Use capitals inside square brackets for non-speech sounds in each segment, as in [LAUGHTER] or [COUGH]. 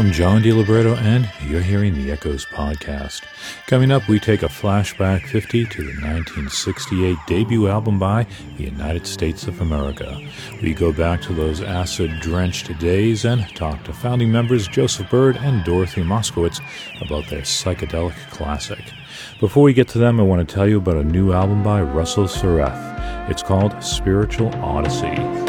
I'm John DiLiberto, and you're hearing the Echoes podcast. Coming up, we take a flashback 50 to the 1968 debut album by the United States of America. We go back to those acid drenched days and talk to founding members Joseph Byrd and Dorothy Moskowitz about their psychedelic classic. Before we get to them, I want to tell you about a new album by Russell Sareth. It's called Spiritual Odyssey.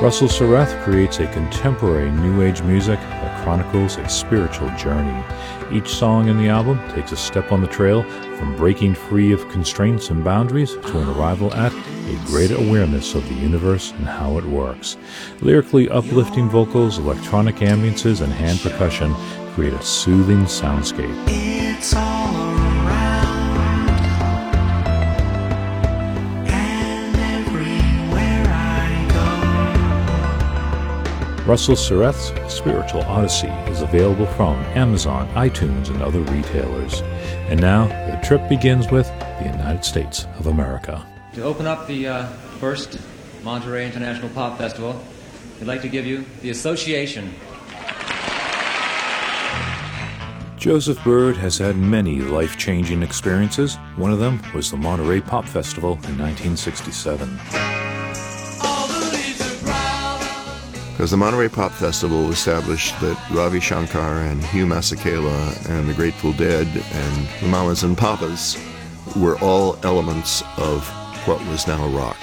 Russell Sareth creates a contemporary New Age music that chronicles a spiritual journey. Each song in the album takes a step on the trail from breaking free of constraints and boundaries to an arrival at a greater awareness of the universe and how it works. Lyrically uplifting vocals, electronic ambiances, and hand percussion create a soothing soundscape. Russell Sareth's Spiritual Odyssey is available from Amazon, iTunes, and other retailers. And now, the trip begins with the United States of America. To open up the uh, first Monterey International Pop Festival, we'd like to give you the Association. Joseph Byrd has had many life changing experiences. One of them was the Monterey Pop Festival in 1967. Because the Monterey Pop Festival established that Ravi Shankar and Hugh Masekela and the Grateful Dead and the Mamas and Papas were all elements of what was now rock.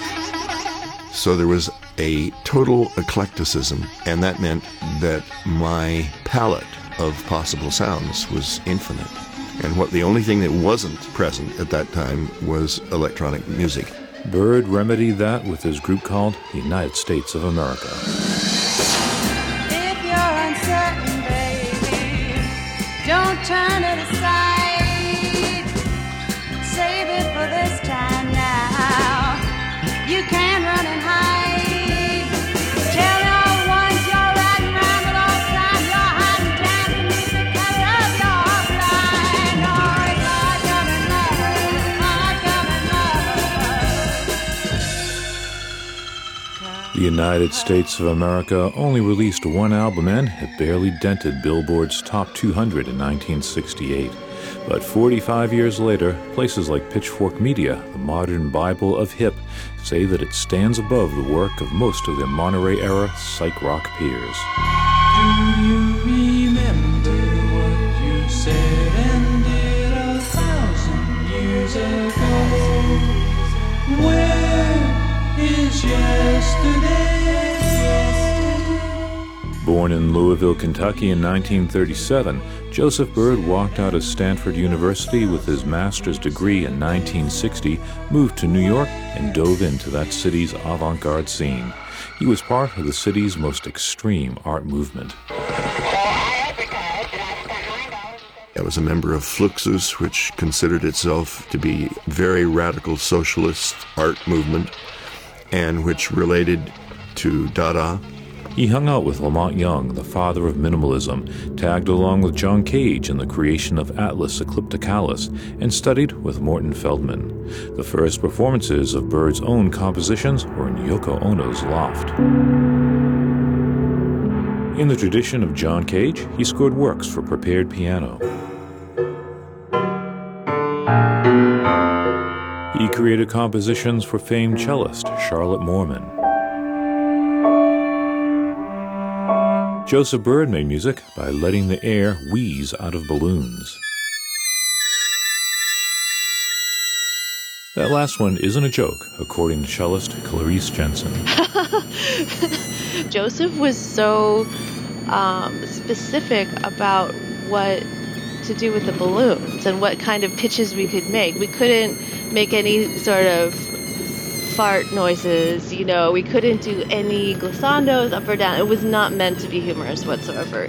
So there was a total eclecticism, and that meant that my palette of possible sounds was infinite. And what the only thing that wasn't present at that time was electronic music. Byrd remedied that with his group called the United States of America. United States of America only released one album and it barely dented Billboard's top 200 in 1968. But 45 years later, places like Pitchfork Media, the modern Bible of hip, say that it stands above the work of most of their Monterey era psych rock peers. Do you remember what you said and did a thousand years ago? Where is yesterday? Born in Louisville, Kentucky in 1937, Joseph Byrd walked out of Stanford University with his master's degree in 1960, moved to New York, and dove into that city's avant garde scene. He was part of the city's most extreme art movement. I was a member of Fluxus, which considered itself to be very radical socialist art movement and which related to Dada, he hung out with La Monte Young, the father of minimalism, tagged along with John Cage in the creation of Atlas Eclipticalis, and studied with Morton Feldman. The first performances of Byrd's own compositions were in Yoko Ono's loft. In the tradition of John Cage, he scored works for prepared piano. He created compositions for famed cellist Charlotte Moorman. Joseph Byrd made music by letting the air wheeze out of balloons. That last one isn't a joke, according to cellist Clarice Jensen. [LAUGHS] Joseph was so um, specific about what to do with the balloons and what kind of pitches we could make. We couldn't make any sort of fart noises. You know, we couldn't do any glissandos up or down. It was not meant to be humorous whatsoever.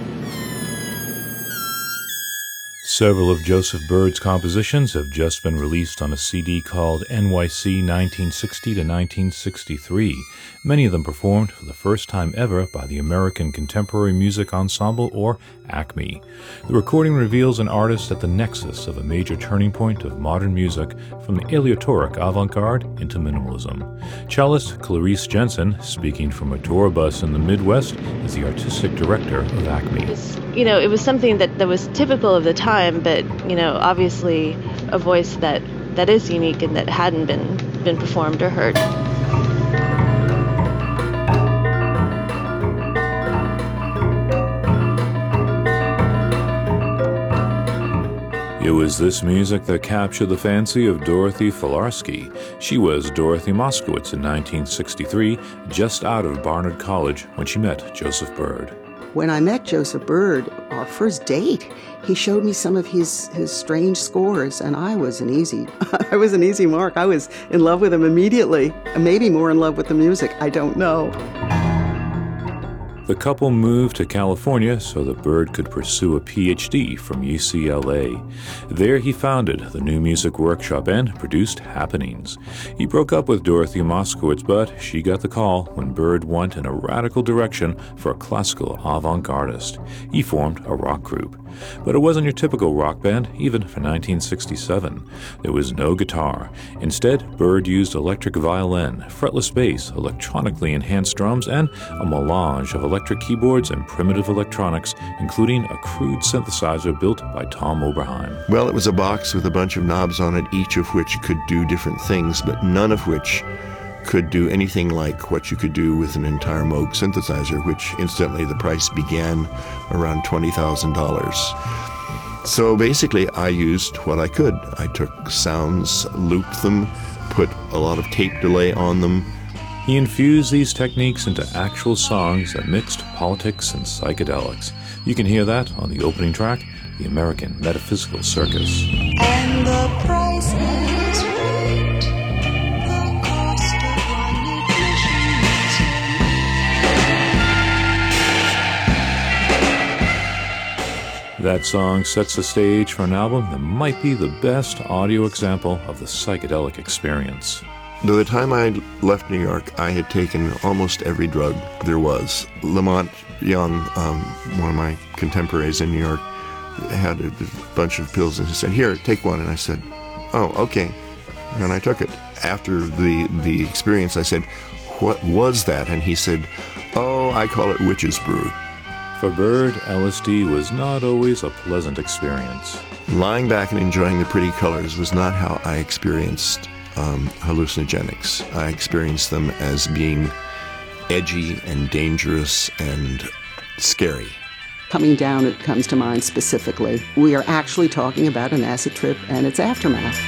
Several of Joseph Byrd's compositions have just been released on a CD called NYC 1960 to 1963, many of them performed for the first time ever by the American Contemporary Music Ensemble, or ACME. The recording reveals an artist at the nexus of a major turning point of modern music from the aleatoric avant garde into minimalism. Cellist Clarice Jensen, speaking from a tour bus in the Midwest, is the artistic director of ACME. You know, it was something that, that was typical of the time, but, you know, obviously a voice that, that is unique and that hadn't been, been performed or heard. It was this music that captured the fancy of Dorothy Falarski. She was Dorothy Moskowitz in 1963, just out of Barnard College when she met Joseph Byrd. When I met Joseph Byrd, our first date, he showed me some of his, his strange scores, and I was an easy, [LAUGHS] I was an easy mark. I was in love with him immediately, maybe more in love with the music. I don't know. The couple moved to California so that Byrd could pursue a PhD from UCLA. There he founded the New Music Workshop and produced Happenings. He broke up with Dorothy Moskowitz, but she got the call when Byrd went in a radical direction for a classical avant-gardist. He formed a rock group. But it wasn't your typical rock band, even for 1967. There was no guitar. Instead, Byrd used electric violin, fretless bass, electronically enhanced drums, and a melange of electric keyboards and primitive electronics, including a crude synthesizer built by Tom Oberheim. Well, it was a box with a bunch of knobs on it, each of which could do different things, but none of which could do anything like what you could do with an entire Moog synthesizer, which incidentally the price began around $20,000. So basically, I used what I could. I took sounds, looped them, put a lot of tape delay on them. He infused these techniques into actual songs that mixed politics and psychedelics. You can hear that on the opening track, The American Metaphysical Circus. And the price is right. The cost of one admission That song sets the stage for an album that might be the best audio example of the psychedelic experience. By the time I left New York, I had taken almost every drug there was. La Monte Young, um, one of my contemporaries in New York, had a bunch of pills and he said, Here, take one. And I said, Oh, okay. And I took it. After the, the experience, I said, What was that? And he said, Oh, I call it witch's brew. For Byrd, LSD was not always a pleasant experience. Lying back and enjoying the pretty colors was not how I experienced um, hallucinogenics. I experienced them as being edgy and dangerous and scary. Coming down, it comes to mind specifically. We are actually talking about an acid trip and its aftermath.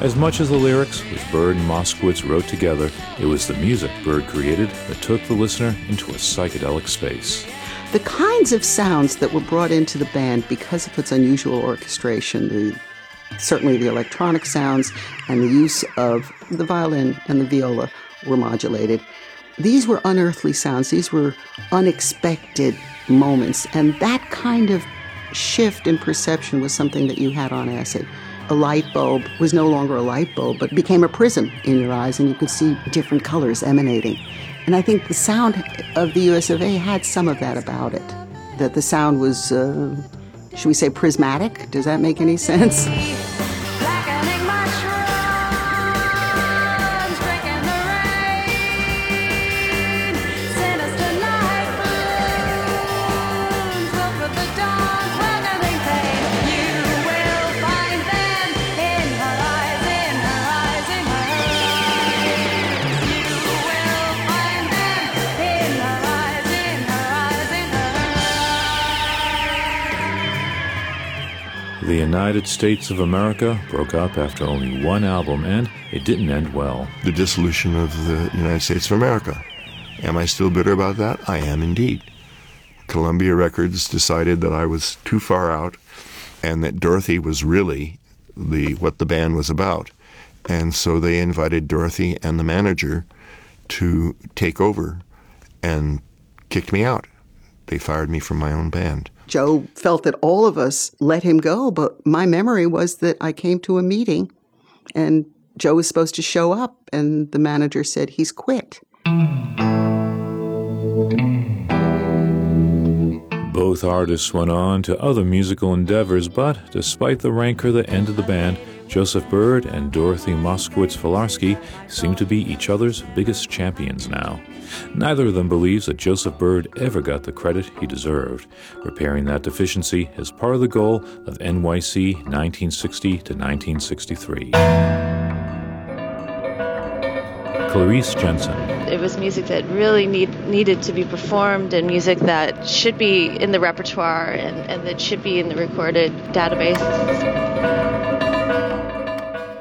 As much as the lyrics, which Byrd and Moskowitz wrote together, it was the music Byrd created that took the listener into a psychedelic space. The kinds of sounds that were brought into the band because of its unusual orchestration, the certainly the electronic sounds and the use of the violin and the viola were modulated. These were unearthly sounds. These were unexpected moments, and that kind of shift in perception was something that you had on acid. A light bulb was no longer a light bulb, but became a prism in your eyes, and you could see different colors emanating. And I think the sound of the US of A had some of that about it. That the sound was, uh, should we say, prismatic? Does that make any sense? United States of America broke up after only one album, and it didn't end well. The dissolution of the United States of America. Am I still bitter about that? I am indeed. Columbia Records decided that I was too far out and that Dorothy was really the what the band was about. And so they invited Dorothy and the manager to take over and kicked me out. They fired me from my own band. Joe felt that all of us let him go, but my memory was that I came to a meeting and Joe was supposed to show up, and the manager said he's quit. Both artists went on to other musical endeavors, but despite the rancor that ended the band, Joseph Byrd and Dorothy Moskowitz Falarski seem to be each other's biggest champions now. Neither of them believes that Joseph Byrd ever got the credit he deserved. Repairing that deficiency is part of the goal of NYC 1960 to 1963. Clarice Jensen. It was music that really need, needed to be performed and music that should be in the repertoire and, and that should be in the recorded database.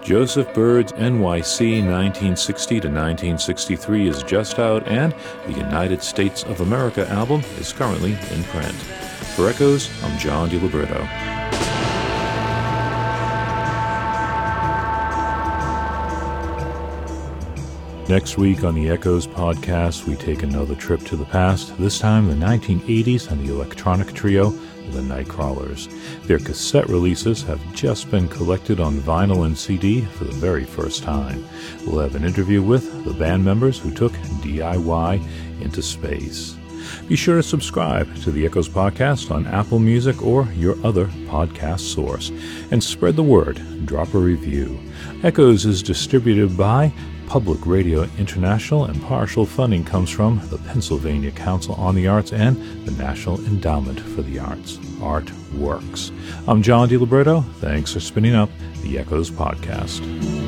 Joseph Byrd's NYC 1960 to 1963 is just out, and the United States of America album is currently in print. For Echoes, I'm John DiLiberto. Next week on the Echoes podcast, we take another trip to the past, this time the 1980s and the electronic trio, the Nightcrawlers. Their cassette releases have just been collected on vinyl and CD for the very first time. We'll have an interview with the band members who took DIY into space. Be sure to subscribe to the Echoes podcast on Apple Music or your other podcast source and spread the word. Drop a review. Echoes is distributed by Public Radio International, and partial funding comes from the Pennsylvania Council on the Arts and the National Endowment for the Arts. Art Works. I'm John DiLiberto. Thanks for spinning up the Echoes podcast.